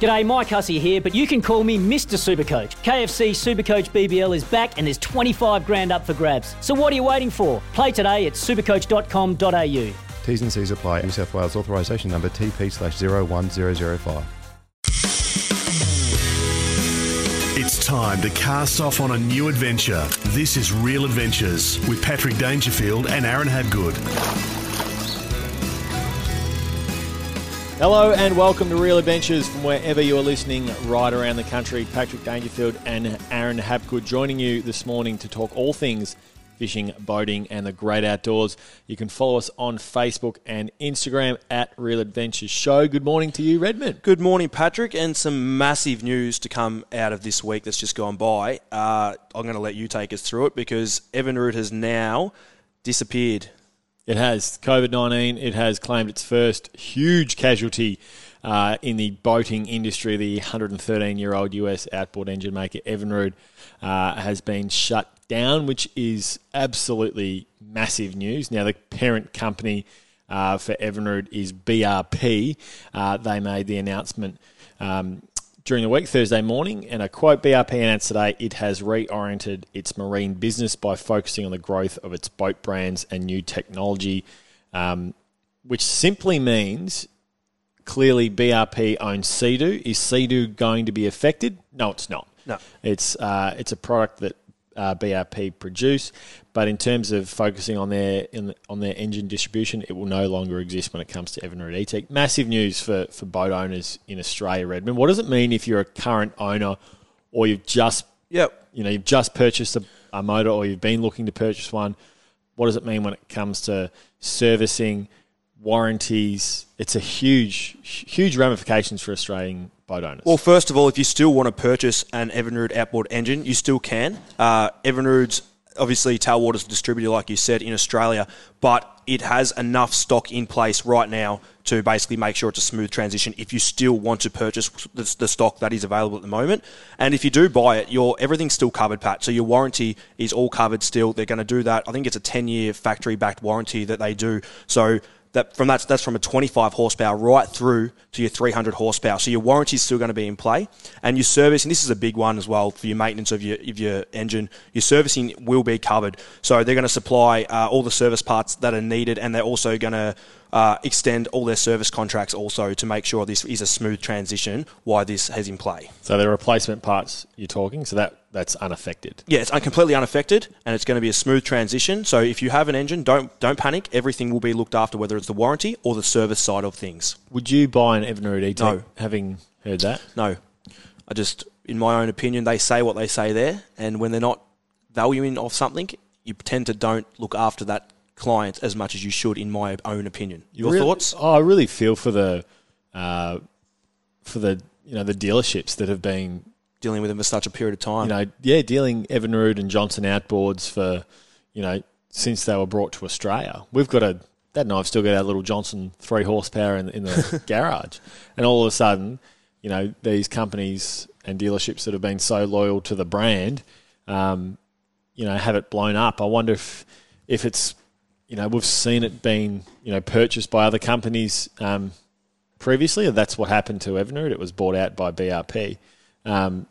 G'day, Mike Hussey here, but you can call me Mr. Supercoach. KFC Supercoach BBL is back and there's 25 grand up for grabs. So what are you waiting for? Play today at supercoach.com.au. T's and C's apply. New South Wales authorisation number TP slash 01005. It's time to cast off on a new adventure. This is Real Adventures with Patrick Dangerfield and Aaron Habgood. Hello and welcome to Real Adventures from wherever you are listening right around the country. Patrick Dangerfield and Aaron Habgood joining you this morning to talk all things fishing, boating, and the great outdoors. You can follow us on Facebook and Instagram at Real Adventures Show. Good morning to you, Redmond. Good morning, Patrick, and some massive news to come out of this week that's just gone by. Uh, I'm going to let you take us through it because Evinrude has now disappeared. It has COVID 19. It has claimed its first huge casualty uh, in the boating industry. The 113 year old US outboard engine maker Evinrude uh, has been shut down, which is absolutely massive news. Now, the parent company uh, for Evinrude is BRP. Uh, they made the announcement. Um, during the week, Thursday morning, and a quote BRP announced today it has reoriented its marine business by focusing on the growth of its boat brands and new technology, um, which simply means clearly BRP owns Sea-Doo. Is Sea-Doo going to be affected? No, it's not. No. It's, uh, it's a product that uh, BRP produce, but in terms of focusing on their in, on their engine distribution, it will no longer exist when it comes to Evinrude E-Tech. Massive news for, for boat owners in Australia, Redmond. What does it mean if you're a current owner or you've just Yep. you know you've just purchased a, a motor or you've been looking to purchase one? What does it mean when it comes to servicing, warranties? It's a huge, huge ramifications for Australian boat owners. Well, first of all, if you still want to purchase an Evinrude outboard engine, you still can. Uh, Evinrude's obviously Telwater's distributor, like you said, in Australia, but it has enough stock in place right now to basically make sure it's a smooth transition if you still want to purchase the, the stock that is available at the moment. And if you do buy it, your everything's still covered, Pat. So your warranty is all covered still. They're going to do that. I think it's a 10 year factory backed warranty that they do. So that from that's that's from a 25 horsepower right through to your 300 horsepower. So your warranty is still going to be in play, and your servicing. This is a big one as well for your maintenance of your of your engine. Your servicing will be covered. So they're going to supply uh, all the service parts that are needed, and they're also going to uh, extend all their service contracts also to make sure this is a smooth transition. Why this has in play. so the replacement parts you're talking, so that that's unaffected. Yeah, it's completely unaffected, and it's going to be a smooth transition. So if you have an engine, don't don't panic. Everything will be looked after, whether it's the warranty or the service side of things. Would you buy an Evinrude E-Tech No. having heard that? No, I just, in my own opinion, they say what they say there, and when they're not valuing of something, you tend to don't look after that client as much as you should, in my own opinion. Your Really- thoughts? Oh, I really feel for the uh, for the you know the dealerships that have been Dealing with them for such a period of time. you know yeah dealing Evinrude and Johnson outboards for you know since they were brought to Australia. We've got a Dad and I've still got our little Johnson three horsepower in, in the garage, and all of a sudden, you know these companies and dealerships that have been so loyal to the brand, um, you know, have it blown up. I wonder if if it's you know we've seen it being you know purchased by other companies um, previously. That's what happened to Evinrude. It was bought out by BRP. Um,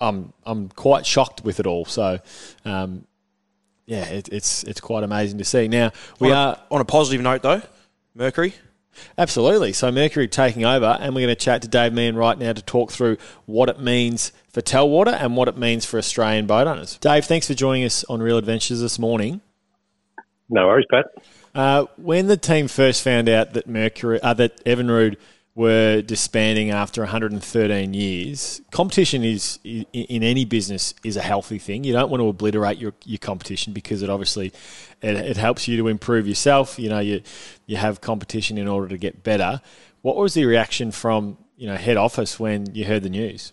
I'm I'm quite shocked with it all. So, um, yeah, it, it's it's quite amazing to see. Now we on, are on a positive note, though, Mercury. absolutely so Mercury taking over, and we're going to chat to Dave Meehan right now to talk through what it means for Telwater and what it means for Australian boat owners. Dave, thanks for joining us on Real Adventures this morning. No worries, Pat. Uh, when the team first found out that Mercury, uh, that Evinrude were disbanding after 113 years, competition is in any business is a healthy thing. You don't want to obliterate your, your competition because it obviously it, it helps you to improve yourself. You know, you you have competition in order to get better. What was the reaction from you know head office when you heard the news?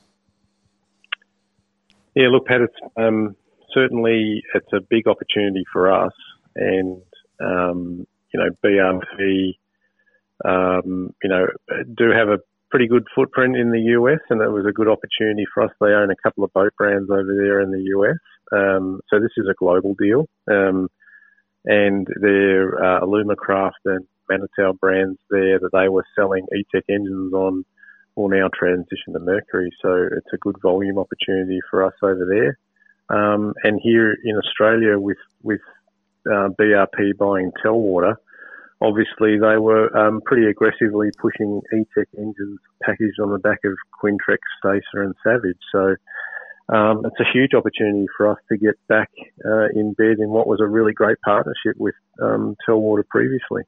Yeah, look, Pat, it's um, certainly it's a big opportunity for us, and um, you know, BRP, um, you know, do have a pretty good footprint in the US, and it was a good opportunity for us. They own a couple of boat brands over there in the US, um, so this is a global deal. Um, and their uh, Alumacraft and Manitou brands there that they were selling E-Tech engines on will now transition to Mercury. So it's a good volume opportunity for us over there. Um, and here in Australia with, with uh, BRP buying Telwater, obviously they were um, pretty aggressively pushing E-Tech engines packaged on the back of Quintrex, Stacer and Savage. So um, it's a huge opportunity for us to get back uh, in bed in what was a really great partnership with um, Telwater previously.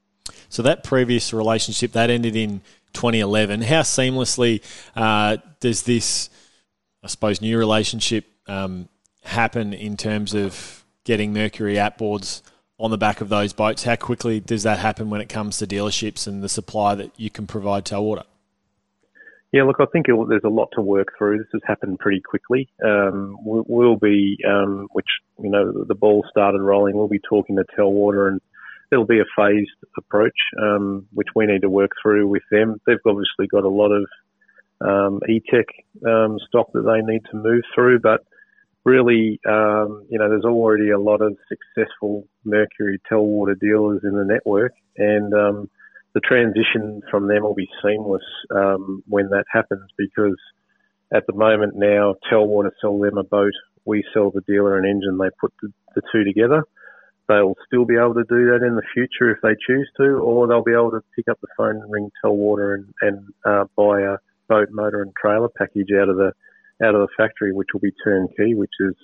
So that previous relationship that ended in 2011. How seamlessly uh, does this, I suppose, new relationship um, happen in terms of getting Mercury outboards on the back of those boats? How quickly does that happen when it comes to dealerships and the supply that you can provide to Telwater? Yeah, look, I think there's a lot to work through. This has happened pretty quickly. Um, we'll, we'll, be, um, which you know, the ball started rolling. We'll be talking to Telwater, and it'll be a phased approach, um, which we need to work through with them. They've obviously got a lot of um, e-tech um, stock that they need to move through, but really, um, you know, there's already a lot of successful Mercury Telwater dealers in the network, and the transition from them will be seamless um, when that happens because at the moment now, Telwater sell them a boat, we sell the dealer an engine, they put the, the two together. They'll still be able to do that in the future if they choose to, or they'll be able to pick up the phone and ring Telwater and, and uh, buy a boat, motor, and trailer package out of the out of the factory, which will be turnkey, which is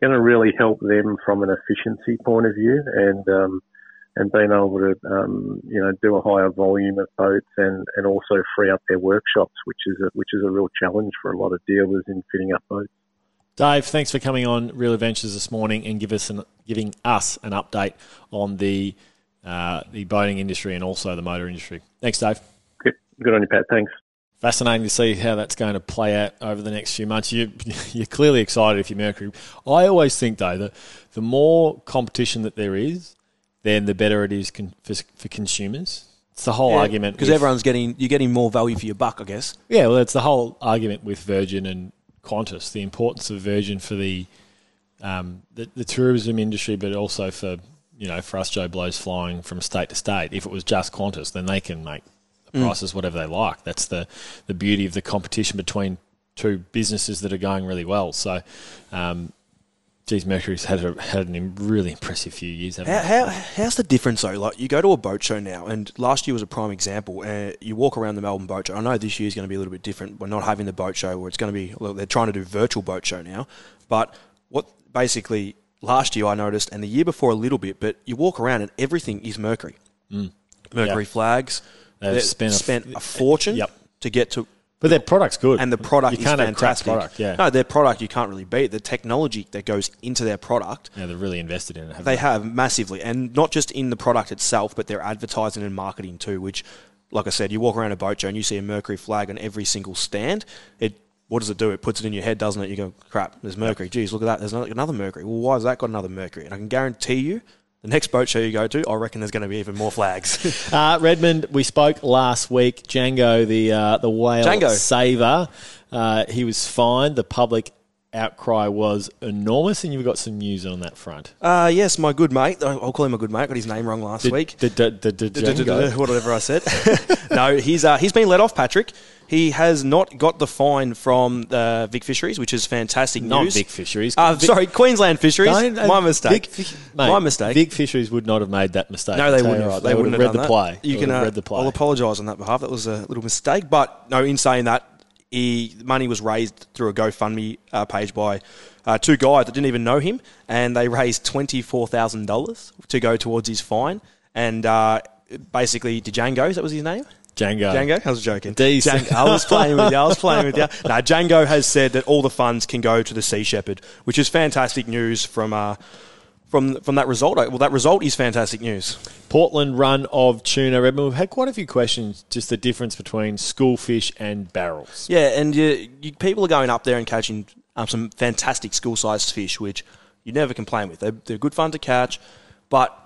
going to really help them from an efficiency point of view and um, and being able to, um, you know, do a higher volume of boats and, and also free up their workshops, which is a, which is a real challenge for a lot of dealers in fitting up boats. Dave, thanks for coming on Real Adventures this morning and give us an, giving us an update on the uh, the boating industry and also the motor industry. Thanks, Dave. Good, good on you, Pat. Thanks. Fascinating to see how that's going to play out over the next few months. You, you're clearly excited if you're Mercury. I always think, though, that the more competition that there is, then the better it is con- for, for consumers. It's the whole yeah, argument because everyone's getting you're getting more value for your buck, I guess. Yeah, well, it's the whole argument with Virgin and Qantas, the importance of Virgin for the um, the, the, tourism industry, but also for you know for us Joe Blows flying from state to state. If it was just Qantas, then they can make. Prices mm. whatever they like. That's the the beauty of the competition between two businesses that are going really well. So um, geez, Mercury's had a, had a really impressive few years. How, how, how's the difference though? Like you go to a boat show now, and last year was a prime example. And uh, you walk around the Melbourne Boat Show. I know this year is going to be a little bit different. We're not having the boat show, where it's going to be. Well, they're trying to do virtual boat show now, but what basically last year I noticed, and the year before a little bit, but you walk around and everything is Mercury. Mm. Mercury yep. flags. They've spent, spent a, fortune yep. to get to but their product's good, and the product you can't is fantastic. Product, yeah. No, their product you can't really beat. The technology that goes into their product, yeah, they're really invested in it. They, they have massively, and not just in the product itself, but their advertising and marketing too. Which, like I said, you walk around a boat show and you see a Mercury flag on every single stand. It what does it do? It puts it in your head, doesn't it? You go, crap, there's Mercury. Geez, look at that. There's another Mercury. Well, why has that got another Mercury? And I can guarantee you the next boat show you go to, I reckon there's going to be even more flags. uh, Redmond, we spoke last week. Django, the uh, the whale Django. saver, uh, he was fined. The public outcry was enormous, and you've got some news on that front. Uh, yes, my good mate. I'll call him a good mate. Got his name wrong last week. Whatever I said. no, he's uh, he's been let off, Patrick. He has not got the fine from uh, Vic Fisheries, which is fantastic not news. Vic Fisheries. Uh, Vic, sorry, Queensland Fisheries. Uh, My mistake. Vic, mate, My mistake. Vic Fisheries would not have made that mistake. No, they wouldn't have. Right. They, they wouldn't have read the that. play. You can uh, read the play. I'll apologise on that behalf. That was a little mistake. But no, in saying that, he, money was raised through a GoFundMe uh, page by uh, two guys that didn't even know him, and they raised twenty four thousand dollars to go towards his fine. And uh, basically, Django, that was his name. Django. Django? I was joking. Django. I was playing with you. I was playing with you. Now, Django has said that all the funds can go to the Sea Shepherd, which is fantastic news from uh, from from that result. Well, that result is fantastic news. Portland run of tuna, Redmond. We've had quite a few questions, just the difference between school fish and barrels. Yeah, and you, you, people are going up there and catching um, some fantastic school-sized fish, which you never complain with. They're, they're good fun to catch, but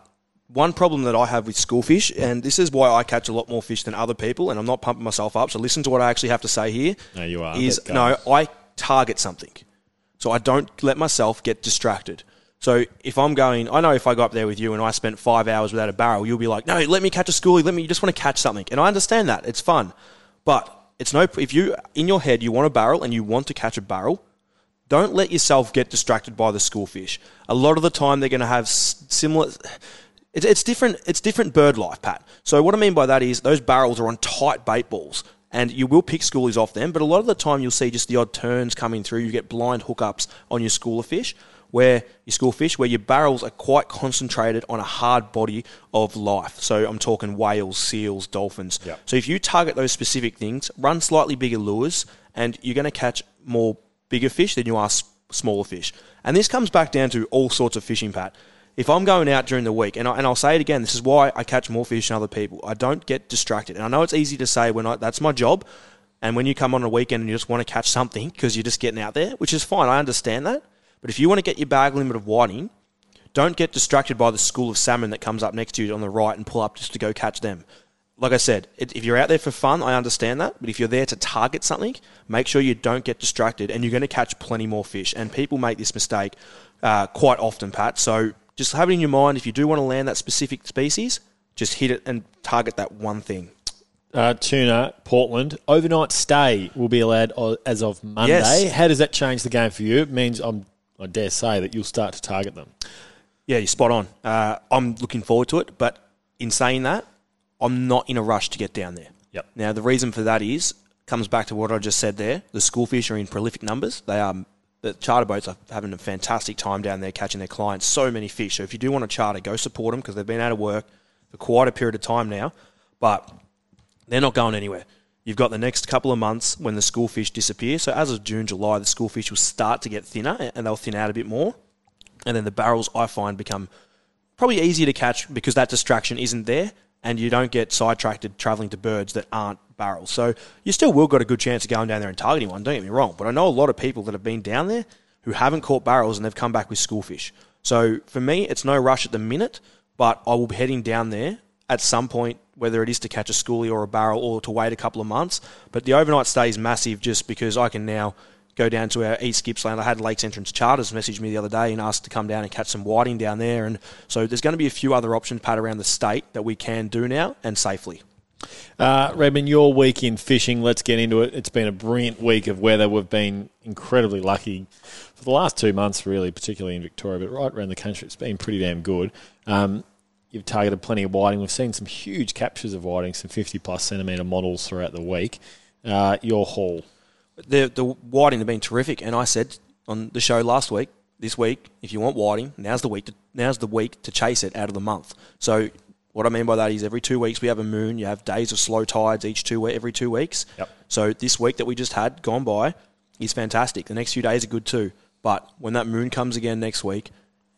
one problem that I have with school fish, and this is why I catch a lot more fish than other people, and I'm not pumping myself up. So listen to what I actually have to say here. No, you are. Is no, I target something, so I don't let myself get distracted. So if I'm going, I know if I go up there with you and I spent five hours without a barrel, you'll be like, no, let me catch a schoolie. Let me. You just want to catch something, and I understand that it's fun, but it's no. If you in your head you want a barrel and you want to catch a barrel, don't let yourself get distracted by the school fish. A lot of the time, they're going to have similar. It's, it's different. It's different bird life, Pat. So what I mean by that is those barrels are on tight bait balls, and you will pick schoolies off them. But a lot of the time, you'll see just the odd terns coming through. You get blind hookups on your schooler fish, where your school fish, where your barrels are quite concentrated on a hard body of life. So I'm talking whales, seals, dolphins. Yep. So if you target those specific things, run slightly bigger lures, and you're going to catch more bigger fish than you are s- smaller fish. And this comes back down to all sorts of fishing, Pat. If I'm going out during the week, and, I, and I'll say it again, this is why I catch more fish than other people. I don't get distracted. And I know it's easy to say when I, that's my job. And when you come on a weekend and you just want to catch something because you're just getting out there, which is fine, I understand that. But if you want to get your bag limit of whiting, don't get distracted by the school of salmon that comes up next to you on the right and pull up just to go catch them. Like I said, if you're out there for fun, I understand that. But if you're there to target something, make sure you don't get distracted and you're going to catch plenty more fish. And people make this mistake uh, quite often, Pat. So just have it in your mind if you do want to land that specific species, just hit it and target that one thing. Uh, tuna, Portland. Overnight stay will be allowed as of Monday. Yes. How does that change the game for you? It means I'm, I dare say that you'll start to target them. Yeah, you're spot on. Uh, I'm looking forward to it, but in saying that, I'm not in a rush to get down there. Yep. Now, the reason for that is comes back to what I just said there. The school fish are in prolific numbers. They are the charter boats are having a fantastic time down there catching their clients. So many fish. So if you do want to charter, go support them because they've been out of work for quite a period of time now. But they're not going anywhere. You've got the next couple of months when the school fish disappear. So as of June, July, the school fish will start to get thinner and they'll thin out a bit more. And then the barrels, I find, become probably easier to catch because that distraction isn't there and you don't get sidetracked traveling to birds that aren't barrels. So you still will got a good chance of going down there and targeting one, don't get me wrong. But I know a lot of people that have been down there who haven't caught barrels and they've come back with schoolfish. So for me, it's no rush at the minute, but I will be heading down there at some point, whether it is to catch a schoolie or a barrel or to wait a couple of months. But the overnight stay is massive just because I can now go down to our East Gippsland. I had Lakes Entrance Charters message me the other day and asked to come down and catch some whiting down there. And so there's going to be a few other options, Pat, around the state that we can do now and safely. Uh, Redmond, your week in fishing, let's get into it. It's been a brilliant week of weather. We've been incredibly lucky for the last two months, really, particularly in Victoria, but right around the country, it's been pretty damn good. Um, you've targeted plenty of whiting. We've seen some huge captures of whiting, some 50 plus centimetre models throughout the week. Uh, your haul. The, the whiting have been terrific. And I said on the show last week, this week, if you want whiting, now's the week to, now's the week to chase it out of the month. So what I mean by that is every two weeks we have a moon. You have days of slow tides each two every two weeks. Yep. So this week that we just had gone by is fantastic. The next few days are good too. But when that moon comes again next week,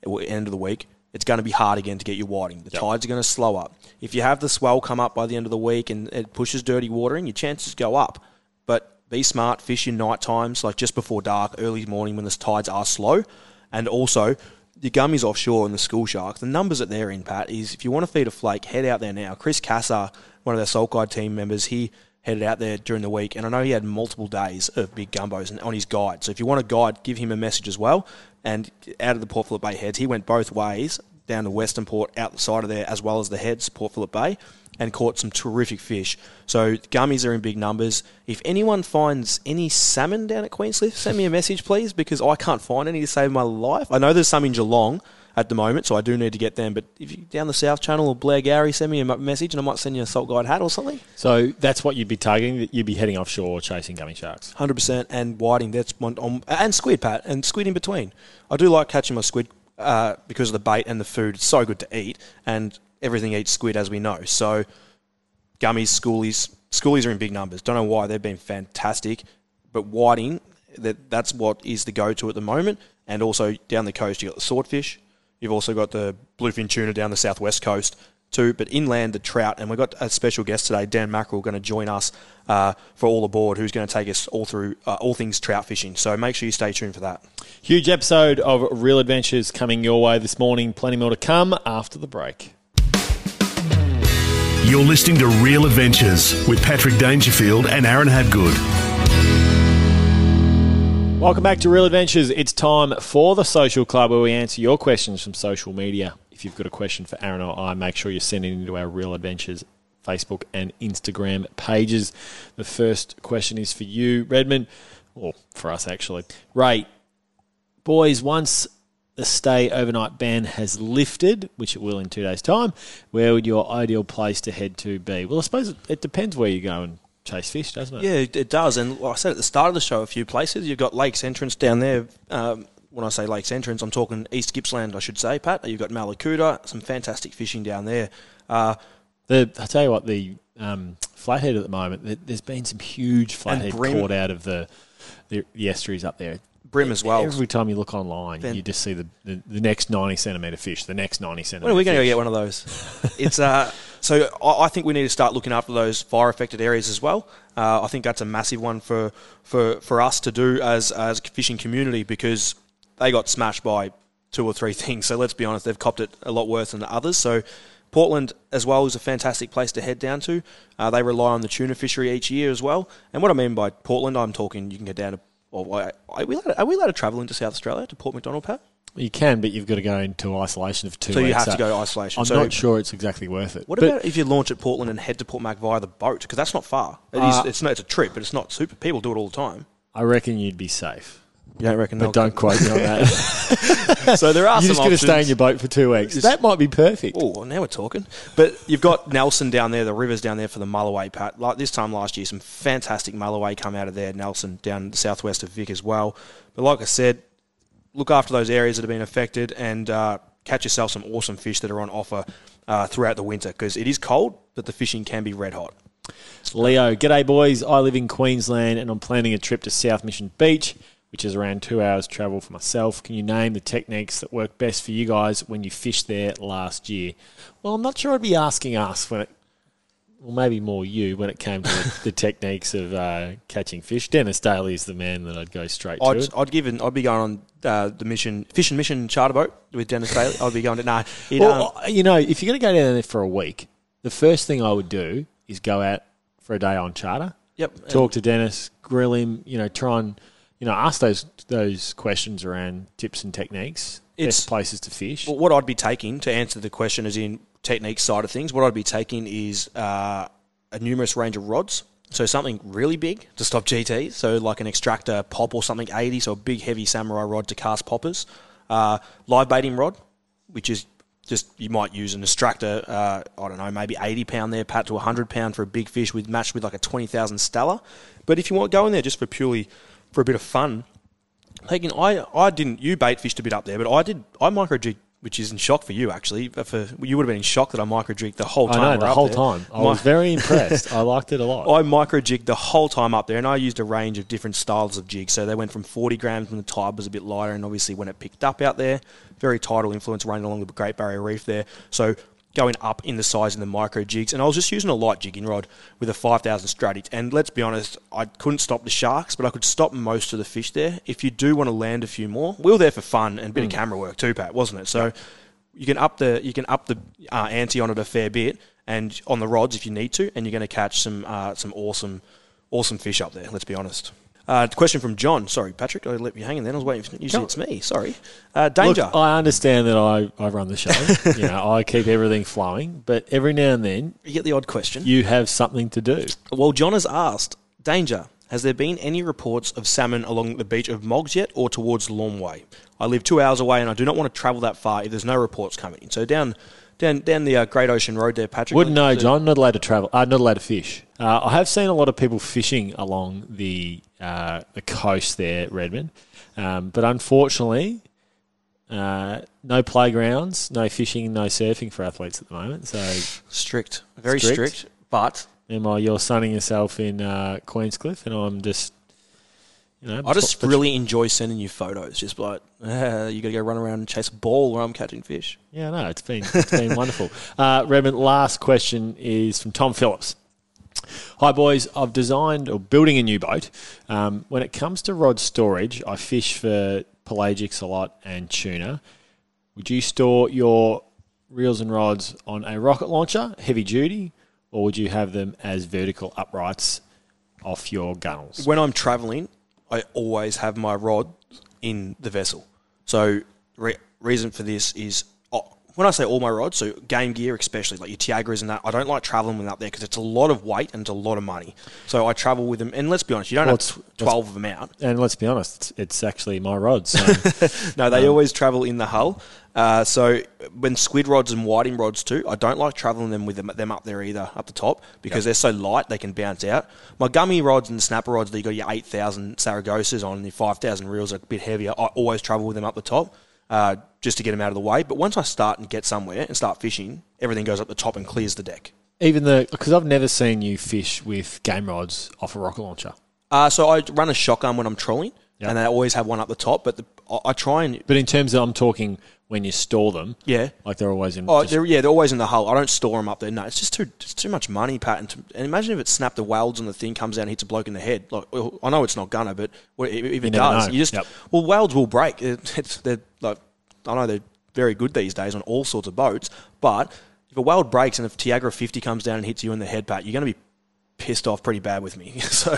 end of the week, it's going to be hard again to get your whiting. The tides are going to slow up. If you have the swell come up by the end of the week and it pushes dirty water in, your chances go up. Be smart, fish in night times, like just before dark, early morning when the tides are slow. And also, the gummies offshore and the school sharks, the numbers that they're in, Pat, is if you want to feed a flake, head out there now. Chris Cassar, one of their Salt Guide team members, he headed out there during the week, and I know he had multiple days of big gumbos on his guide. So if you want a guide, give him a message as well. And out of the Port Phillip Bay heads, he went both ways down to Western Port, out the side of there, as well as the heads, Port Phillip Bay, and caught some terrific fish. So gummies are in big numbers. If anyone finds any salmon down at Queenscliff, send me a message, please, because I can't find any to save my life. I know there's some in Geelong at the moment, so I do need to get them. But if you down the South Channel or Blairgowrie, send me a message, and I might send you a salt guide hat or something. So that's what you'd be targeting. that You'd be heading offshore chasing gummy sharks. Hundred percent, and whiting. That's one, um, and squid, Pat, and squid in between. I do like catching my squid uh, because of the bait and the food. It's so good to eat, and everything eats squid, as we know. So, gummies, schoolies, schoolies are in big numbers. Don't know why they've been fantastic, but whiting, that that's what is the go-to at the moment. And also down the coast, you have got the swordfish, You've also got the bluefin tuna down the southwest coast too. But inland, the trout, and we've got a special guest today, Dan Mackerel, going to join us uh, for all aboard, who's going to take us all through uh, all things trout fishing. So make sure you stay tuned for that. Huge episode of Real Adventures coming your way this morning. Plenty more to come after the break. You're listening to Real Adventures with Patrick Dangerfield and Aaron Habgood. Welcome back to Real Adventures. It's time for the Social Club where we answer your questions from social media. If you've got a question for Aaron or I, make sure you send it into our Real Adventures Facebook and Instagram pages. The first question is for you, Redmond, or for us actually. Ray, boys, once the stay overnight ban has lifted, which it will in two days' time, where would your ideal place to head to be? Well, I suppose it, depends where you go and chase fish, doesn't it? Yeah, it, does. And like I said at the start of the show, a few places. You've got Lakes Entrance down there. Um, when I say Lakes Entrance, I'm talking East Gippsland, I should say, Pat. You've got Mallacoota, some fantastic fishing down there. Uh, The, I tell you what, the um, flathead at the moment, there- there's been some huge flathead bream. caught out of the, the the estuaries up there. Brim as well. Every time you look online, Fan- you just see the, the, the next 90 centimetre fish, the next 90 centimetre When are we going to get one of those? it's uh, so I, I think we need to start looking after those fire affected areas as well. Uh, I think that's a massive one for, for, for us to do as as a fishing community because they got smashed by two or three things. So let's be honest, they've copped it a lot worse than the others. So Portland as well is a fantastic place to head down to. Uh, they rely on the tuna fishery each year as well. And what I mean by Portland, I'm talking you can get down to. Or are we allowed to, are we allowed to travel into South Australia to Port MacDonnell, Pat? You can, but you've got to go into isolation for two So you weeks. have to go to isolation. I'm So- not sure it's exactly worth it. What But about if you launch at Portland and head to Port Mac via the boat? Because that's not far. It is. Uh, It's not. It's a trip, but it's not super. People do it all the time. I reckon you'd be safe. You don't reckon? But don't quote me on that. So there are some. You're some just going to stay in your boat for two weeks. That might be perfect. Oh, well, now we're talking. But you've got Nelson down there, the rivers down there for the Mulloway, Pat. Like this time last year, some fantastic Mulloway come out of there. Nelson down the southwest of Vic as well. But like I said, look after those areas that have been affected and uh, catch yourself some awesome fish that are on offer uh, throughout the winter because it is cold, but the fishing can be red hot. Leo, g'day boys. I live in Queensland and I'm planning a trip to South Mission Beach, which is around two hours travel for myself. Can you name the techniques that work best for you guys when you fished there last year? Well, I'm not sure I'd be asking us when it, well, maybe more you when it came to the, the techniques of uh, catching fish. Dennis Daly is the man that I'd go straight to. I'd, it. I'd give an, I'd be going on uh, the mission fishing mission charter boat with Dennis Daly. I'd be going to nah. Well, um, you know, if you're going to go down there for a week, the first thing I would do is go out for a day on charter. yep. talk to Dennis, grill him, you know, try and you know ask those those questions around tips and techniques, It's- best places to fish. Well, what I'd be taking to answer the question is in technique side of things. What I'd be taking is uh, a numerous range of rods. So something really big to stop GT. So like an extractor pop or something 80. So a big heavy samurai rod to cast poppers. Uh, live baiting rod, which is just you might use an extractor. Uh, I don't know, maybe 80 pound there, pat to 100 pound for a big fish with matched with like a 20,000 Stella. But if you want go in there just for purely for a bit of fun, taking I I didn't you bait fished a bit up there, but I did I micro jig, which is in shock for you actually. For you would have been in shock that I micro jigged the whole I time. know the whole there. time. I My- was very impressed. I liked it a lot. I micro jigged the whole time up there, and I used a range of different styles of jigs. So they went from 40 grams when the tide was a bit lighter, and obviously when it picked up out there, very tidal influence running along the Great Barrier Reef there. So going up in the size in the micro jigs, and I was just using a light jigging rod with a 5,000 Stradic. And let's be honest, I couldn't stop the sharks, but I could stop most of the fish there. If you do want to land a few more, we were there for fun and a bit of camera work too, Pat, wasn't it? So you can up the you can up the uh, ante on it a fair bit, and on the rods if you need to, and you're going to catch some uh, some awesome awesome fish up there. Let's be honest. Uh, question from John. Sorry, Patrick, I let you hanging. Then I was waiting. For, usually it's me. Sorry. Uh, danger. Look, I understand that I, I run the show. you know, I keep everything flowing, but every now and then you get the odd question. you have something to do. Well, John has asked, Danger, has there been any reports of salmon along the beach of Moggs yet or towards Longway? I live two hours away and I do not want to travel that far if there's no reports coming in. So down down, down the uh, Great Ocean Road there, Patrick. Wouldn't know, John. Not allowed to travel. Uh, not allowed to fish. Uh, I have seen a lot of people fishing along the uh, the coast there, Redmond, um, but unfortunately, uh, no playgrounds, no fishing, no surfing for athletes at the moment. So, Strict. Very Strict. strict. But meanwhile, you're sunning yourself in uh, Queenscliff, and I'm just, You know, I just really enjoy sending you photos. Just like, uh, you got to go run around and chase a ball while I'm catching fish. Yeah, no, it's been it's been wonderful. Uh, Redmond, last question is from Tom Phillips. Hi boys, I've designed or building a new boat. Um, when it comes to rod storage, I fish for pelagics a lot and tuna. Would you store your reels and rods on a rocket launcher, heavy duty, or would you have them as vertical uprights off your gunnels? When I'm traveling, I always have my rod in the vessel. So, re- reason for this is when I say all my rods, so game gear, especially like your Tiagras and that, I don't like traveling with them up there because it's a lot of weight and it's a lot of money. So I travel with them, and let's be honest, you don't Well, have it's- twelve of them out. And let's be honest, it's, it's actually my rods. So No, they always travel in the hull. Uh, so when squid rods and whiting rods too, I don't like traveling them with them, them up there either, up the top, because they're so light they can bounce out. My gummy rods and snapper rods that you got your 8,000 Saragosas on and your 5,000 reels are a bit heavier. I always travel with them up the top uh, just to get them out of the way. But once I start and get somewhere and start fishing, everything goes up the top and clears the deck. even the because I've never seen you fish with game rods off a rocket launcher. Uh, so I run a shotgun when I'm trolling, Yeah. and I always have one up the top. But the, I, I try and But in terms of I'm talking when you store them, yeah, like they're always in. Oh, they're, yeah, they're always in the hull. I don't store them up there. No, it's just too it's too much money, Pat. And, to, and imagine if it snapped the welds on the thing, comes out and hits a bloke in the head. Like, I know it's not gonna, but if it never does, know. you just Yep. well, welds will break. It, it's they're like I know they're very good these days on all sorts of boats, but if a weld breaks and if Tiagra 50 comes down and hits you in the head, Pat, you're going to be pissed off pretty bad with me. so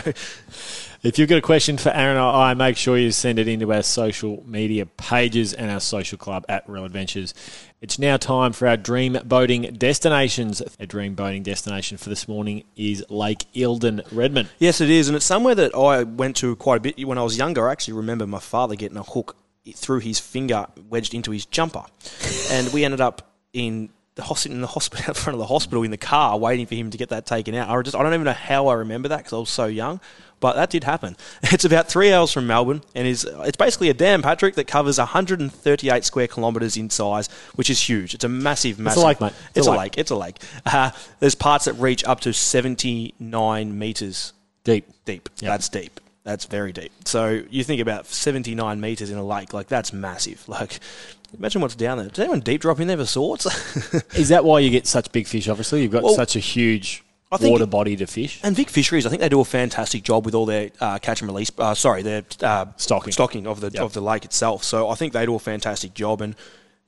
If you've got a question for Aaron or I, make sure you send it into our social media pages and our social club at Real Adventures. It's now time for our dream boating destinations. Our dream boating destination for this morning is Lake Eildon, Redmond. Yes, it is, and it's somewhere that I went to quite a bit when I was younger. I actually remember my father getting a hook through his finger wedged into his jumper, and we ended up in the hospital in the hospital in front of the hospital in the car waiting for him to get that taken out. I just I don't even know how I remember that because I was so young. But that did happen. It's about three hours from Melbourne, and is it's basically a dam, Patrick, that covers 138 square kilometres in size, which is huge. It's a massive, massive. lake, mate. It's, a lake. It's a lake. Uh, there's parts that reach up to 79 metres Deep. deep. Yep. That's deep. That's very deep. So you think about 79 meters in a lake, like that's massive. Like, imagine what's down there. Does anyone deep drop in there for sorts? Is that why you get such big fish? Obviously, you've got Well, such a huge think- water body to fish. and Vic Fisheries, I think they do a fantastic job with all their uh, catch and release. Uh, sorry, their uh, Stocking. stocking of the Yep. of the lake itself. So I think they do a fantastic job and.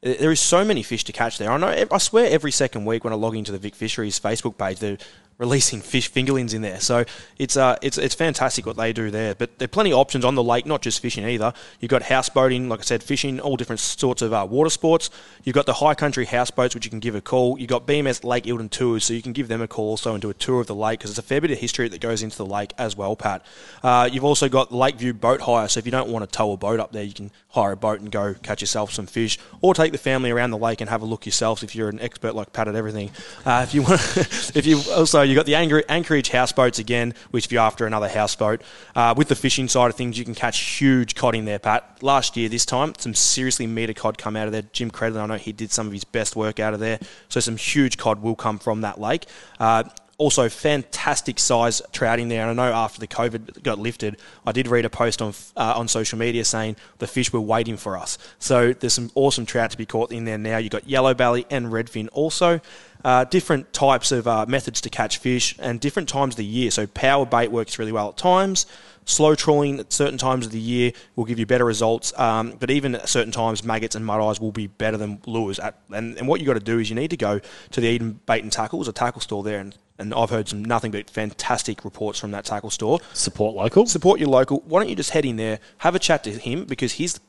There is so many fish to catch there. I know. I swear, every second week when I log into the Vic Fisheries Facebook page, they're releasing fish fingerlings in there. So it's uh, it's it's fantastic what they do there. But there are plenty of options on the lake, not just fishing either. You've got houseboating, like I said, fishing, all different sorts of uh, water sports. You've got the high country houseboats, which you can give a call. You've got BMS Lake Eildon tours, so you can give them a call also and do a tour of the lake because there's a fair bit of history that goes into the lake as well, Pat. Uh, you've also got Lakeview boat hire, so if you don't want to tow a boat up there, you can hire a boat and go catch yourself some fish, or take the family around the lake and have a look yourselves if you're an expert like Pat at everything. Uh, if you want, if you also you got the Anchor- Anchorage houseboats again, which if you're after another houseboat, uh, with the fishing side of things, you can catch huge cod in there, Pat. Last year, this time, some seriously meter cod come out of there. Jim Credlin, I know he did some of his best work out of there, so some huge cod will come from that lake. Uh, also, fantastic size trout in there. And I know after the COVID got lifted, I did read a post on uh, on social media saying the fish were waiting for us. So there's some awesome trout to be caught in there now. You've got yellow belly and redfin also. Uh, different types of uh, methods to catch fish and different times of the year. So power bait works really well at times. Slow trawling at certain times of the year will give you better results, um, but even at certain times, maggots and mud eyes will be better than lures. At, and, and what you've got to do is you need to go to the Eildon Bait and Tackle, there's a tackle store there, and, and I've heard some nothing but fantastic reports from that tackle store Support local. support your local. Why don't you just head in there, have a chat to him because he's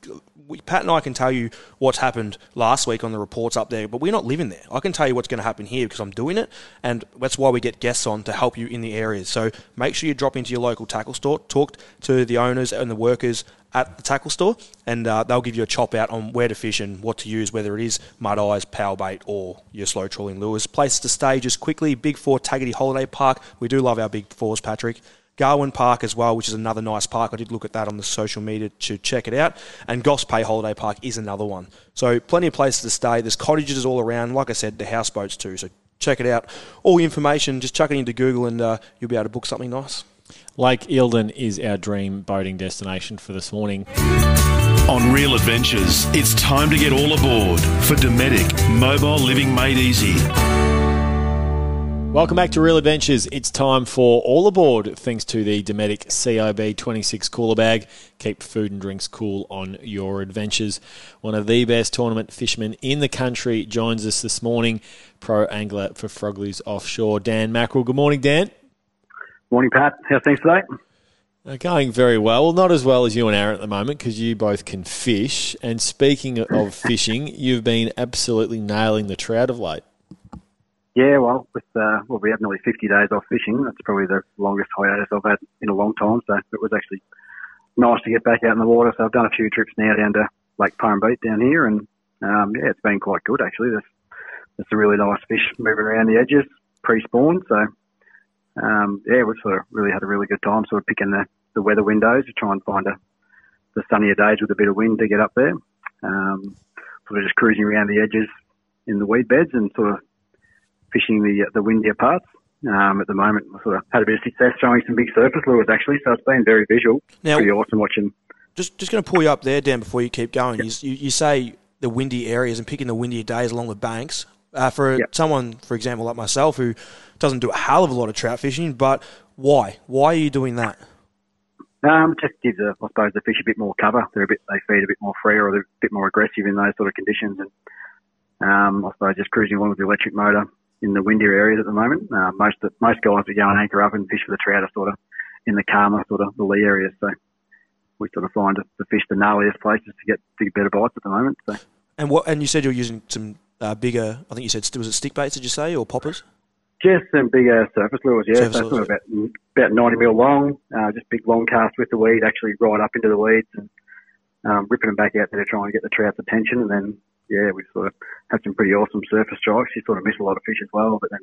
we, Pat and I can tell you what's happened last week on the reports up there, but we're not living there. I can tell you what's going to happen here because I'm doing it, and that's why we get guests on to help you in the areas. So make sure you drop into your local tackle store, talk to the owners and the workers at the tackle store, and uh, they'll give you a chop out on where to fish and what to use, whether it is mud eyes, power bait, or your slow trawling lures. Places to stay just quickly Big Four Taggart Holiday Park. We do love our Big Fours, Patrick. Garwin Park as well, which is another nice park. I did look at that on the social media to check it out. And Goss Bay Holiday Park is another one. So plenty of places to stay. There's cottages all around. Like I said, the houseboats too. So check it out. All the information, just chuck it into Google and uh, you'll be able to book something nice. Lake Eildon is our dream boating destination for this morning. On Real Adventures, it's time to get all aboard for Dometic Mobile Living Made Easy. Welcome back to Real Adventures. It's time for all aboard thanks to the Dometic CIB 26 cooler bag. Keep food and drinks cool on your adventures. One of the best tournament fishermen in the country joins us this morning, pro angler for Frogley's Offshore, Dan Mackerel. Good morning, Dan. Morning, Pat. How's things today? Uh, going very well. well. Not as well as you and Aaron at the moment because you both can fish. And speaking of fishing, you've been absolutely nailing the trout of late. Yeah, well, with uh, well, we had nearly 50 days off fishing. That's probably the longest hiatus I've had in a long time. So it was actually nice to get back out in the water. So I've done a few trips now down to Lake Beat down here, and um, yeah, it's been quite good actually. There's there's some really nice fish moving around the edges pre-spawn. So um, yeah, we sort of really had a really good time, sort of picking the, the weather windows to try and find a, the sunnier days with a bit of wind to get up there. Um, sort of just cruising around the edges in the weed beds and sort of fishing the the windier parts. Um, at the moment, I sort of had a bit of success throwing some big surface lures actually, so it's been very visual. Now, Pretty awesome watching. Just just going to pull you up there, Dan, before you keep going. Yep. You, you say the windy areas and picking the windier days along the banks. Uh, for yep. someone, for example, like myself, who doesn't do a hell of a lot of trout fishing, but why? Why are you doing that? Um, just gives, a, I suppose, the fish a bit more cover. They're a bit, they feed a bit more free, or they're a bit more aggressive in those sort of conditions. And um, I suppose just cruising along with the electric motor in the windier areas at the moment. Uh, most most guys that go and anchor up and fish for the trout are sort of in the calmer sort of the lee areas. So we sort of find the fish the gnarliest places to get to get better bites at the moment. So. And what? And you said you're using some uh, bigger. I think you said was it stick baits? Did you say or poppers? Just some bigger surface lures, yeah. Surface so lures. about about 90 mil long, uh, just big long cast with the weed, actually right up into the weeds and um, ripping them back out there trying to try and get the trout's attention. And then, yeah, we sort of had some pretty awesome surface strikes. You sort of miss a lot of fish as well, but then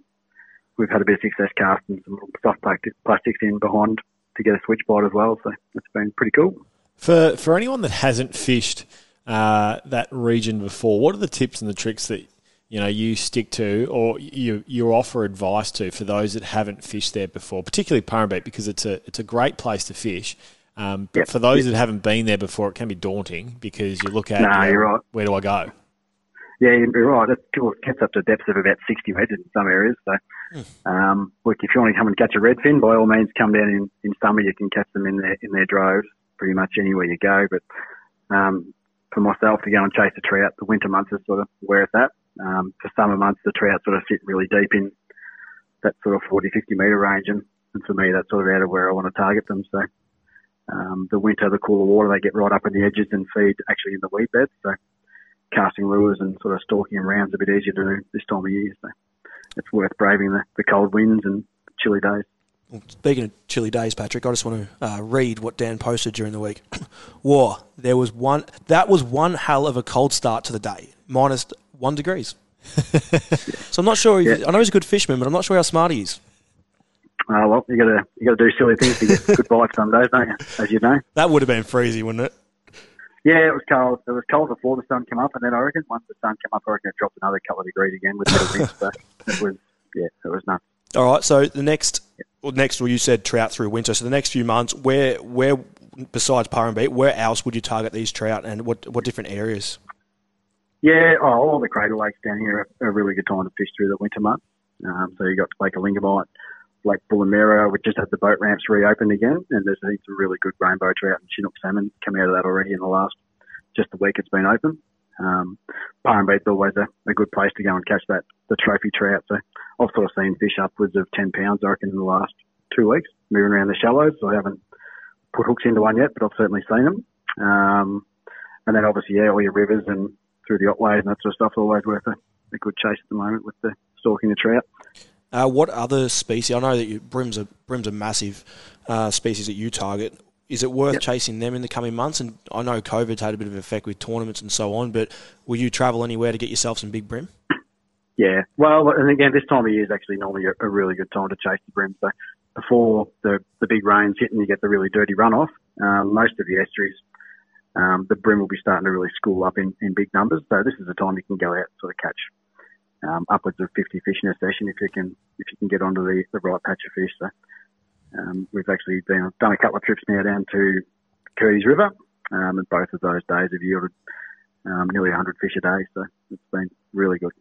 we've had a bit of success casting some little soft plastics in behind to get a switch bite as well. So it's been pretty cool. For for anyone that hasn't fished uh, that region before, what are the tips and the tricks that you know you stick to or you you offer advice to for those that haven't fished there before, particularly Purrumbete because it's a it's a great place to fish. Um, but yep. for those yep. that haven't been there before, it can be daunting because you look at nah, you know, right. where do I go? Yeah, you're right. It gets up to depths of about 60 metres in some areas. So, mm. um, look, if you want to come and catch a redfin, by all means, come down in, in summer. You can catch them in their in their droves, pretty much anywhere you go. But um, for myself to go and chase a trout, the winter months is sort of where it's at. Um, for summer months, the trout sort of sit really deep in that sort of 40, 50 metre range. And, and for me, that's sort of out of where I want to target them. So um, the winter, the cooler water, they get right up in the edges and feed actually in the weed beds. So casting lures and sort of stalking around is a bit easier to do this time of year. So it's worth braving the, the cold winds and chilly days. Well, speaking of chilly days, Patrick, I just want to uh, read what Dan posted during the week. War. There was one. That was one hell of a cold start to the day. Minus one degrees. so I'm not sure. Yeah. I know he's a good fisherman, but I'm not sure how smart he is. Uh, well, you got to you got to do silly things to get good bites some days, don't you? As you know. That would have been freezing, wouldn't it? Yeah, it was cold. It was cold before the sun came up, and then I reckon once the sun came up, I reckon it dropped another couple of degrees again with the wind. so it was, yeah, it was nuts. All right. So the next, next, well, you said trout through winter. So the next few months, where, where, besides Purrumbete, where else would you target these trout, and what, what different areas? Yeah, oh, all the crater lakes down here are a really good time to fish through the winter months. Um, so you got Lake Elingamite, Lake Bullen Merri, we just had the boat ramps reopened again, and there's been some really good rainbow trout and chinook salmon coming out of that already in the last just a week it's been open. Um, Purrumbete's always a, a good place to go and catch that the trophy trout. So I've sort of seen fish upwards of ten pounds, I reckon, in the last two weeks moving around the shallows. So I haven't put hooks into one yet, but I've certainly seen them. Um, and then obviously, yeah, all your rivers and through the otways and that sort of stuff. Always worth a, a good chase at the moment with the stalking the trout. Uh, what other species? I know that you, brims are brims are massive uh, species that you target. Is it worth yep. chasing them in the coming months? And I know COVID's had a bit of effect with tournaments and so on, but will you travel anywhere to get yourself some big brim? Yeah, well, and again, this time of year is actually normally a, really good time to chase the brim. So before the the big rains hit and you get the really dirty runoff, um, most of the estuaries um, the brim will be starting to really school up in, in big numbers. So this is the time you can go out and sort of catch um, upwards of 50 fish in a session if you can if you can get onto the, the right patch of fish. So um, we've actually been done a couple of trips now down to Curdies River, um, and both of those days have yielded um, nearly 100 fish a day. So it's been really good.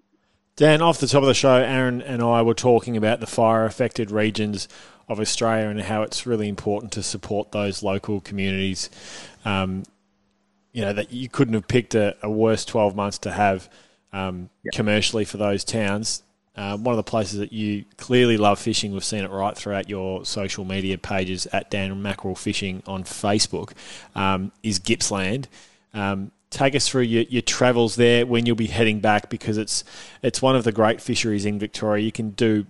Dan, off the top of the show, Aaron and I were talking about the fire affected regions of Australia and how it's really important to support those local communities. Um, you know, that you couldn't have picked a, a worse 12 months to have um, yep. commercially for those towns. Uh, one of the places that you clearly love fishing, we've seen it right throughout your social media pages at Dan Mackerel Fishing on Facebook, um, is Gippsland. Um, take us through your, your travels there when you'll be heading back because it's it's one of the great fisheries in Victoria. You can do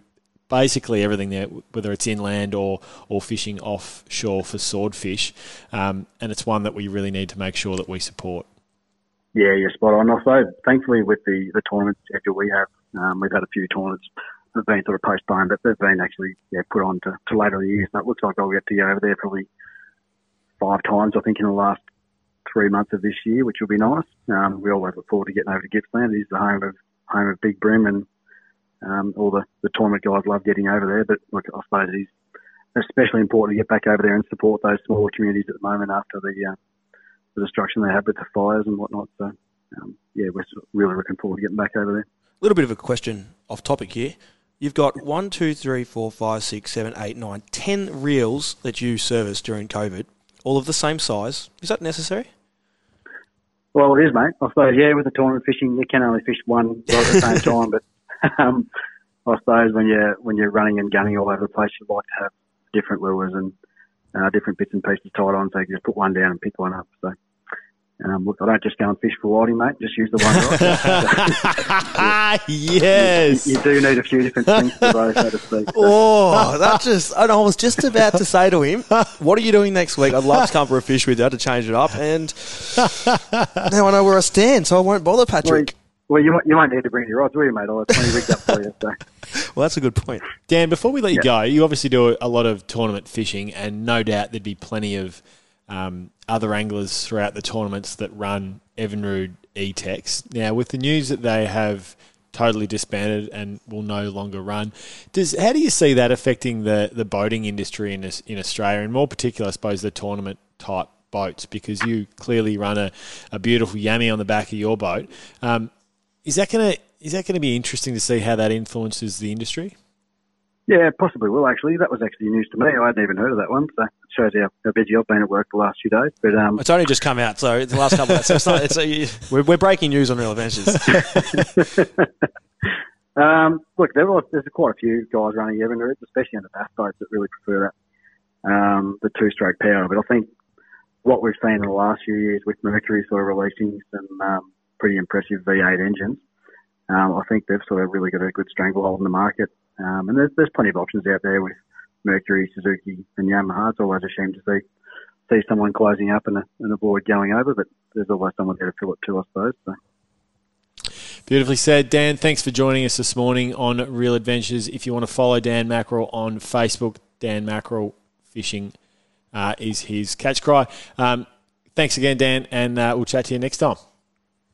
basically everything there, whether it's inland or or fishing offshore for swordfish, um, and it's one that we really need to make sure that we support. Yeah, you're spot on. Also, thankfully, with the the tournament schedule we have, um, we've had a few tournaments that have been sort of postponed, but they've been actually yeah, put on to, to later in the year. So it looks like I'll get to go over there probably five times, I think, in the last three months of this year, which will be nice. Um, we always look forward to getting over to Gippsland. It is the home of home of Big Bream, and um, all the, the tournament guys love getting over there. But look, I suppose it is especially important to get back over there and support those smaller communities at the moment after the uh, the destruction they had with the fires and whatnot. So um, yeah, we're really looking forward to getting back over there. Little bit of a question off topic here. You've got one, two, three, four, five, six, seven, eight, nine, ten reels that you service during COVID, all of the same size. Is that necessary? Well, it is, mate. I suppose, yeah, with the tournament fishing, you can only fish one at the same time. But um, I suppose when you're when you're running and gunning all over the place, you like to have different lures and uh, different bits and pieces tied on, so you can just put one down and pick one up. So um, look, I don't just go and fish for whiting, mate. Just use the one rod. yes. You, you, do need a few different things to row, so to speak. So. Oh, that just, and I was just about to say to him, what are you doing next week? I'd love to come for a fish with you to change it up. And now I know where I stand, so I won't bother Patrick. Well, you, you won't need to bring your rods, will you, mate? I'll have 20 rigged up for you. So. Well, that's a good point. Dan, before we let you go, you obviously do a lot of tournament fishing, and no doubt there'd be plenty of um, other anglers throughout the tournaments that run Evinrude E-TECs. Now, with the news that they have totally disbanded and will no longer run, does how do you see that affecting the, the boating industry in in Australia, and more particular, I suppose, the tournament type boats? Because you clearly run a, a beautiful yammy on the back of your boat. Um, is that to is that going to be interesting to see how that influences the industry? Yeah, possibly will actually. That was actually news to me. I hadn't even heard of that one. So it shows how, how busy I've been at work the last few days. But um, it's only just come out, so the last couple of days. So it's not. It's a, we're, we're breaking news on Real Adventures. um, look, there was, there's quite a few guys running Evinrude, especially on the bass boats that really prefer that um, the two-stroke power. But I think what we've seen in the last few years with Mercury sort of releasing some um, pretty impressive V8 engines, um, I think they've sort of really got a good stranglehold in the market. Um, and there's, there's plenty of options out there with Mercury, Suzuki, and Yamaha. It's always a shame to see see someone closing up and, a, and avoid going over, but there's always someone there to fill it too, I suppose. So. Beautifully said. Dan, thanks for joining us this morning on Real Adventures. If you want to follow Dan Mackerel on Facebook, Dan Mackerel Fishing uh, is his catch cry. Um, thanks again, Dan, and uh, we'll chat to you next time.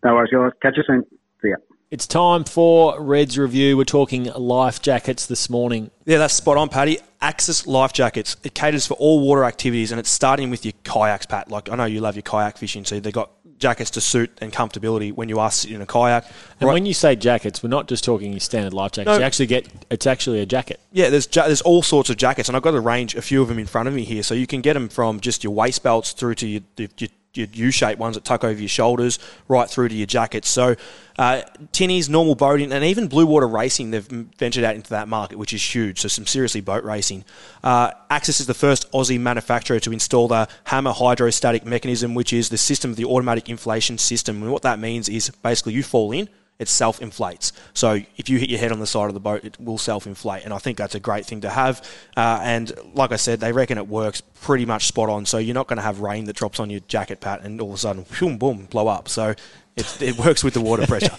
No worries, guys. Catch you soon. See ya. It's time for Red's review. We're talking life jackets this morning. Yeah, that's spot on, Paddy. Axis Life Jackets. It caters for all water activities, and it's starting with your kayaks, Pat. Like I know you love your kayak fishing, so they've got jackets to suit and comfortability when you are sitting in a kayak. And right. when you say jackets, we're not just talking your standard life jackets. No. You actually get it's actually a jacket. Yeah, there's ja- there's all sorts of jackets, and I've got a range, a few of them in front of me here, so you can get them from just your waist belts through to your, your your U-shaped ones that tuck over your shoulders, right through to your jacket. So, uh, tinnies, normal boating, and even blue water racing, they've ventured out into that market, which is huge. So, some seriously boat racing. Uh, Axis is the first Aussie manufacturer to install the Hammar hydrostatic mechanism, which is the system of the automatic inflation system. And what that means is basically you fall in, it self inflates. So if you hit your head on the side of the boat, it will self inflate. And I think that's a great thing to have. Uh, and like I said, they reckon it works pretty much spot on. So you're not going to have rain that drops on your jacket, Pat, and all of a sudden, boom, boom, blow up. So it, it works with the water pressure.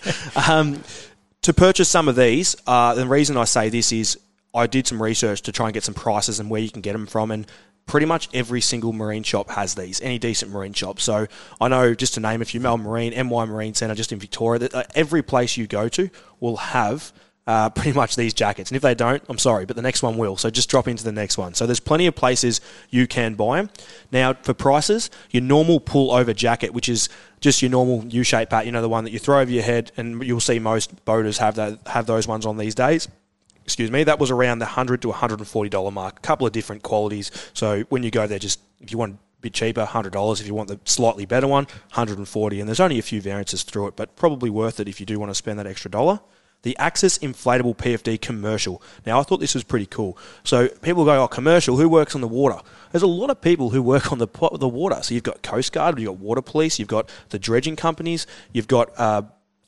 Um, to purchase some of these, uh, the reason I say this is I did some research to try and get some prices and where you can get them from. And pretty much every single marine shop has these, any decent marine shop. So I know, just to name a few, Melbourne Marine, MY Marine Centre, just in Victoria, that uh, every place you go to will have uh, pretty much these jackets. And if they don't, I'm sorry, but the next one will. So just drop into the next one. So there's plenty of places you can buy them. Now, for prices, your normal pull over jacket, which is just your normal U-shaped pat, you know, the one that you throw over your head, and you'll see most boaters have that have those ones on these days excuse me, that was around the hundred to one hundred and forty dollar mark. A couple of different qualities. So when you go there, just if you want a bit cheaper, hundred dollars. If you want the slightly better one, hundred and forty. And there's only a few variances through it, but probably worth it if you do want to spend that extra dollar. The Axis Inflatable PFD Commercial. Now I thought this was pretty cool. So people go, "Oh, commercial? Who works on the water?" There's a lot of people who work on the the water. So you've got Coast Guard, you've got Water Police, you've got the dredging companies, you've got uh,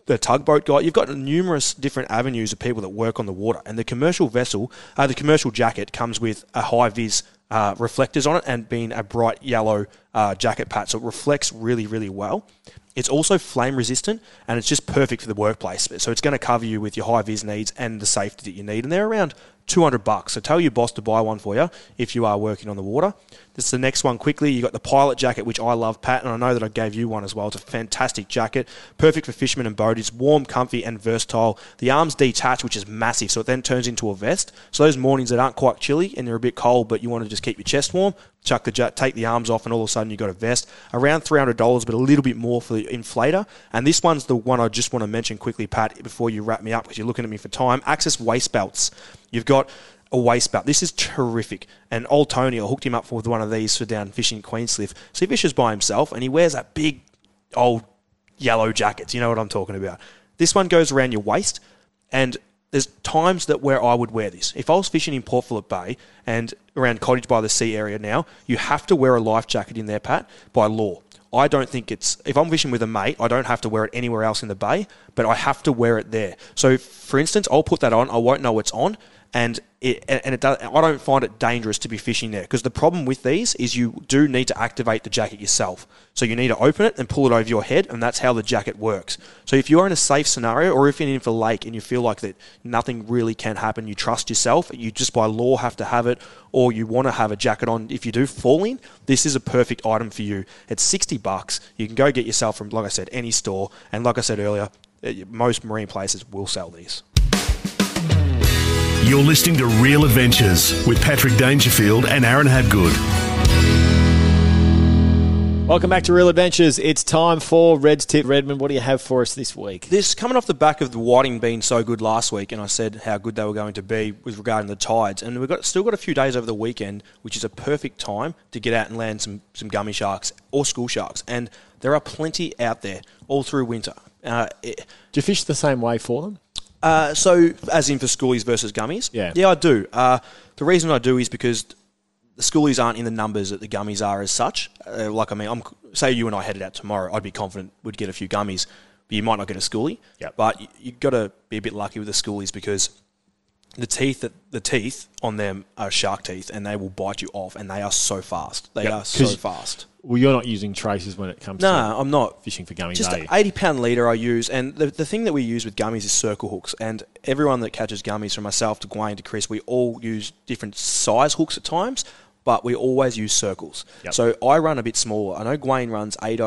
the tugboat guy. You've got numerous different avenues of people that work on the water. And the commercial vessel, uh, the commercial jacket comes with a high vis uh, reflectors on it and being a bright yellow uh, jacket pat. So it reflects really, really well. It's also flame resistant and it's just perfect for the workplace. So it's going to cover you with your high vis needs and the safety that you need. And they're around 200 bucks. So tell your boss to buy one for you if you are working on the water. This is the next one quickly. You got the pilot jacket, which I love, Pat, and I know that I gave you one as well. It's a fantastic jacket, perfect for fishermen and boaters. Warm, comfy, and versatile. The arms detach, which is massive, so it then turns into a vest. So those mornings that aren't quite chilly and they're a bit cold, but you want to just keep your chest warm, chuck the take the arms off, and all of a sudden you've got a vest. Around three hundred dollars, but a little bit more for the inflator. And this one's the one I just want to mention quickly, Pat, before you wrap me up, because you're looking at me for time. Axis waist belts. You've got a waist belt. This is terrific. And old Tony, I hooked him up with one of these for down fishing at Queenscliff. So he fishes by himself and he wears that big old yellow jacket. You know what I'm talking about. This one goes around your waist and there's times that where I would wear this. If I was fishing in Port Phillip Bay and around Cottage by the Sea area now, you have to wear a life jacket in there, Pat, by law. I don't think it's if I'm fishing with a mate, I don't have to wear it anywhere else in the bay, but I have to wear it there. So, for instance, I'll put that on. I won't know it's on, and it, and it does, I don't find it dangerous to be fishing there because the problem with these is you do need to activate the jacket yourself. So you need to open it and pull it over your head, and that's how the jacket works. So if you're in a safe scenario, or if you're in for lake and you feel like that nothing really can happen, you trust yourself, you just by law have to have it, or you want to have a jacket on. If you do fall in, this is a perfect item for you. It's sixty bucks. You can go get yourself from, like I said, any store, and like I said earlier, eh, most marine places will sell these. You're listening to Real Adventures with Patrick Dangerfield and Aaron Habgood. Welcome back to Real Adventures. It's time for Red's Tip. Redmond, what do you have for us this week? This coming off the back of the whiting being so good last week, and I said how good they were going to be with regarding the tides, and we've got still got a few days over the weekend, which is a perfect time to get out and land some some gummy sharks or school sharks, and there are plenty out there all through winter. Uh, it, do you fish the same way for them? Uh, so, as in for schoolies versus gummies? Yeah. Yeah, I do. Uh, the reason I do is because the schoolies aren't in the numbers that the gummies are as such. Uh, like, I mean, I'm, say you and I headed out tomorrow, I'd be confident we'd get a few gummies, but you might not get a schoolie. Yep. But you, you've got to be a bit lucky with the schoolies because the teeth that the teeth on them are shark teeth and they will bite you off and they are so fast. They Yep. are so fast. Well, you're not using traces when it comes No, to I'm not. fishing for gummies, Just you? 80 pound leader I use, and the, the thing that we use with gummies is circle hooks. And everyone that catches gummies, from myself to Gwayne to Chris, we all use different size hooks at times, but we always use circles. Yep. So I run a bit smaller. I know Gwayne runs 8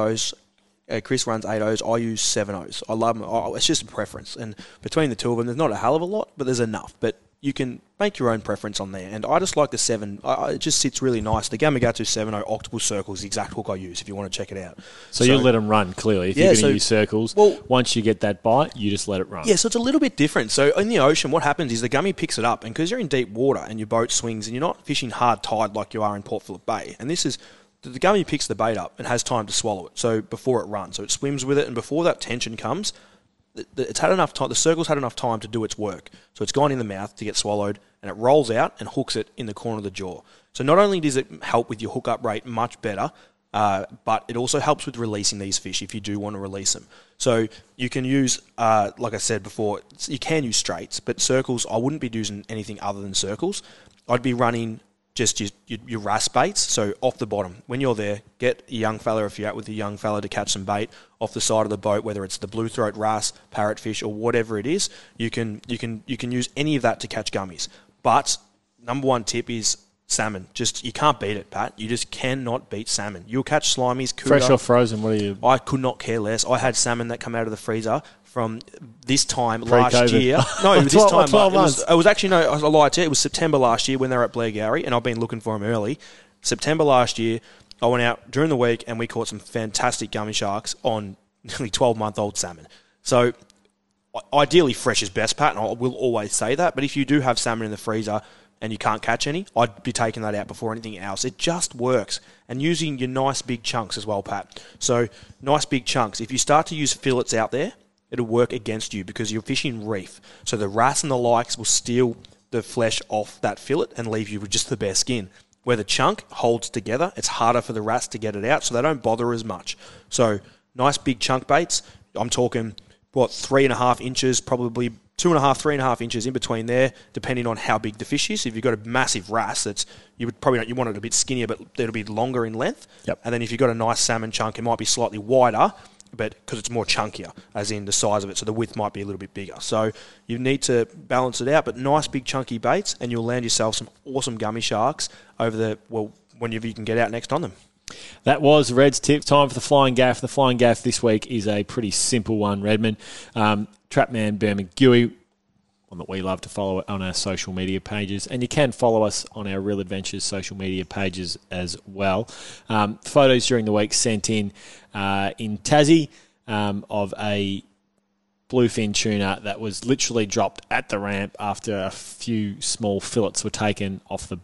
uh, Chris runs 8 O's. I use 7 O's. I love them. Oh, it's just a preference. And between the two of them, there's not a hell of a lot, but there's enough. But you can make your own preference on there. And I just like the 7. I, it just sits really nice. The Gamakatsu 7 Octopus Circle is the exact hook I use if you want to check it out. So, you let them run clearly. If Yeah, you're going to so- use circles, well- once you get that bite, you just let it run. Yeah, so it's a little bit different. So in the ocean, what happens is the gummy picks it up, and because you're in deep water and your boat swings, and you're not fishing hard tide like you are in Port Phillip Bay, and this is the gummy picks the bait up and has time to swallow it. So before it runs, so it swims with it, and before that tension comes, it's had enough time. The circle's had enough time to do its work. So it's gone in the mouth to get swallowed, and it rolls out and hooks it in the corner of the jaw. So not only does it help with your hookup rate much better, uh, but it also helps with releasing these fish if you do want to release them. So you can use, uh, like I said before, you can use straights, but circles. I wouldn't be using anything other than circles. I'd be running just your, your, your wrasse baits. So off the bottom, when you're there, get a young fella if you're out with a young fella to catch some bait off the side of the boat, whether it's the blue throat wrasse, parrotfish, or whatever it is. You can you can you can use any of that to catch gummies. But number one tip is salmon. Just you can't beat it, Pat. You just cannot beat salmon. You'll catch slimies, Fresh or frozen, what are you? I could not care less. I had salmon that come out of the freezer from this time last Pre-COVID. year. No, this 12 time 12 it was, it was actually no. I lied to you. It was September last year when they were at Blairgowrie, and I've been looking for them early. September last year, I went out during the week and we caught some fantastic gummy sharks on nearly twelve month old salmon. So ideally, fresh is best, Pat, and I will always say that. But if you do have salmon in the freezer and you can't catch any, I'd be taking that out before anything else. It just works. And using your nice big chunks as well, Pat. So, nice big chunks. If you start to use fillets out there, it'll work against you because you're fishing reef. So, the wrasse and the likes will steal the flesh off that fillet and leave you with just the bare skin. Where the chunk holds together, it's harder for the rats to get it out, so they don't bother as much. So, nice big chunk baits. I'm talking what three and a half inches, probably two and a half, three and a half inches in between there, depending on how big the fish is. If you've got a massive wrasse, that's you would probably not, you want it a bit skinnier, but it'll be longer in length. Yep. And then if you've got a nice salmon chunk, it might be slightly wider, but because it's more chunkier, as in the size of it, so the width might be a little bit bigger. So you need to balance it out. But nice big chunky baits, and you'll land yourself some awesome gummy sharks over the well whenever you can get out next on them. That was Red's tip. Time for the flying gaff. The flying gaff this week is a pretty simple one, Redmond. Um, Trapman Bermagui, one that we love to follow on our social media pages. And you can follow us on our Real Adventures social media pages as well. Um, photos during the week sent in uh, in Tassie um, of a bluefin tuna that was literally dropped at the ramp after a few small fillets were taken off the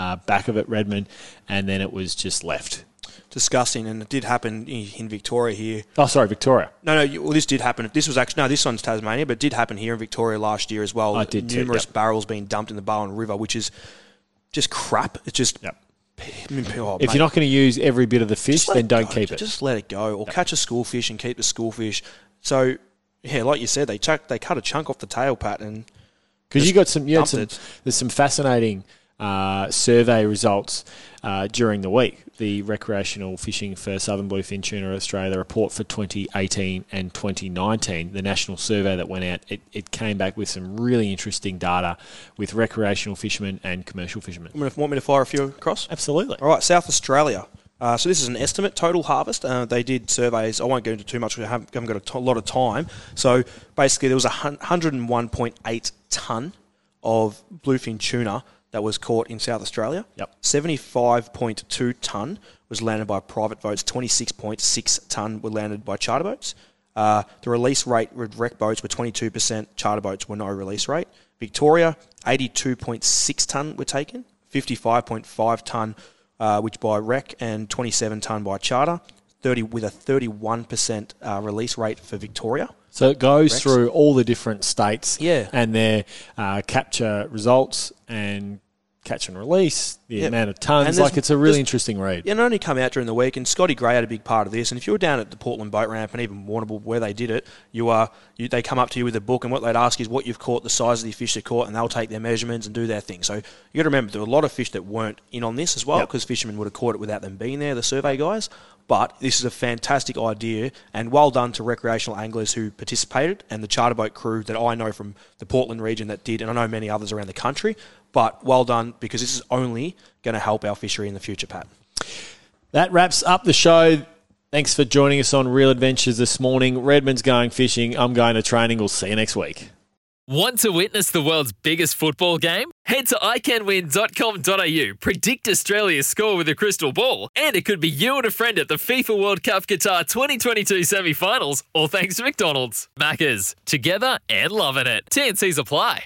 uh, back of it, Redmond, and then it was just left. Disgusting, and it did happen in, Victoria here. Oh, sorry, Victoria. No, no. you- Well, this did happen. This was actually no. This one's Tasmania, but it did happen here in Victoria last year as well. It did too, Numerous yep. barrels being dumped in the Barwon River, which is just crap. It's just. Yep. Oh, If mate, you're not going to use every bit of the fish, then don't go. keep it. Just let it go, or catch a schoolfish and keep the schoolfish. So, yeah, like you said, they chuck, they cut a chunk off the tail, Pat, and Because you got some, you had some. it. There's some fascinating uh, survey results uh, during the week. The recreational fishing for southern bluefin tuna Australia, the report for 2018 and 2019, the national survey that went out, it, it came back with some really interesting data with recreational fishermen and commercial fishermen. Want me to- want me to fire a few across? Absolutely. All right, South Australia. Uh, so this is an estimate total harvest. Uh, they did surveys. I won't go into too much. We haven't, haven't got a t- lot of time. So basically, there was a hun- 101.8 ton of bluefin tuna that was caught in South Australia. Yep. 75.2 ton was landed by private boats. 26.6 ton were landed by charter boats. Uh, the release rate with rec boats were 22%. Charter boats were no release rate. Victoria, 82.6 ton were taken. 55.5 ton, uh, which by rec, and 27 ton by charter. 30 with a 31% uh, release rate for Victoria. So it goes Rex? through all the different states Yeah. and their uh, capture results and catch and release, the Yep. amount of tons. Like it's a really interesting read. It only come out during the week, and Scotty Gray had a big part of this. And if you were down at the Portland boat ramp and even Warrnambool where they did it, you are you, they come up to you with a book, and what they'd ask is what you've caught, the size of the fish they caught, and they'll take their measurements and do their thing. So you got to remember there were a lot of fish that weren't in on this as well, Yep. because fishermen would have caught it without them being there, the survey guys. But this is a fantastic idea, and well done to recreational anglers who participated, and the charter boat crew that I know from the Portland region that did, and I know many others around the country. But well done because this is only going to help our fishery in the future, Pat. That wraps up the show. Thanks for joining us on Real Adventures this morning. Redmond's going fishing. I'm going to training. We'll see you next week. Want to witness the world's biggest football game? Head to iCanWin.com.au, predict Australia's score with a crystal ball, and it could be you and a friend at the FIFA World Cup Qatar 2022 semi finals, all thanks to McDonald's. Maccas, together and loving it. TNCs apply.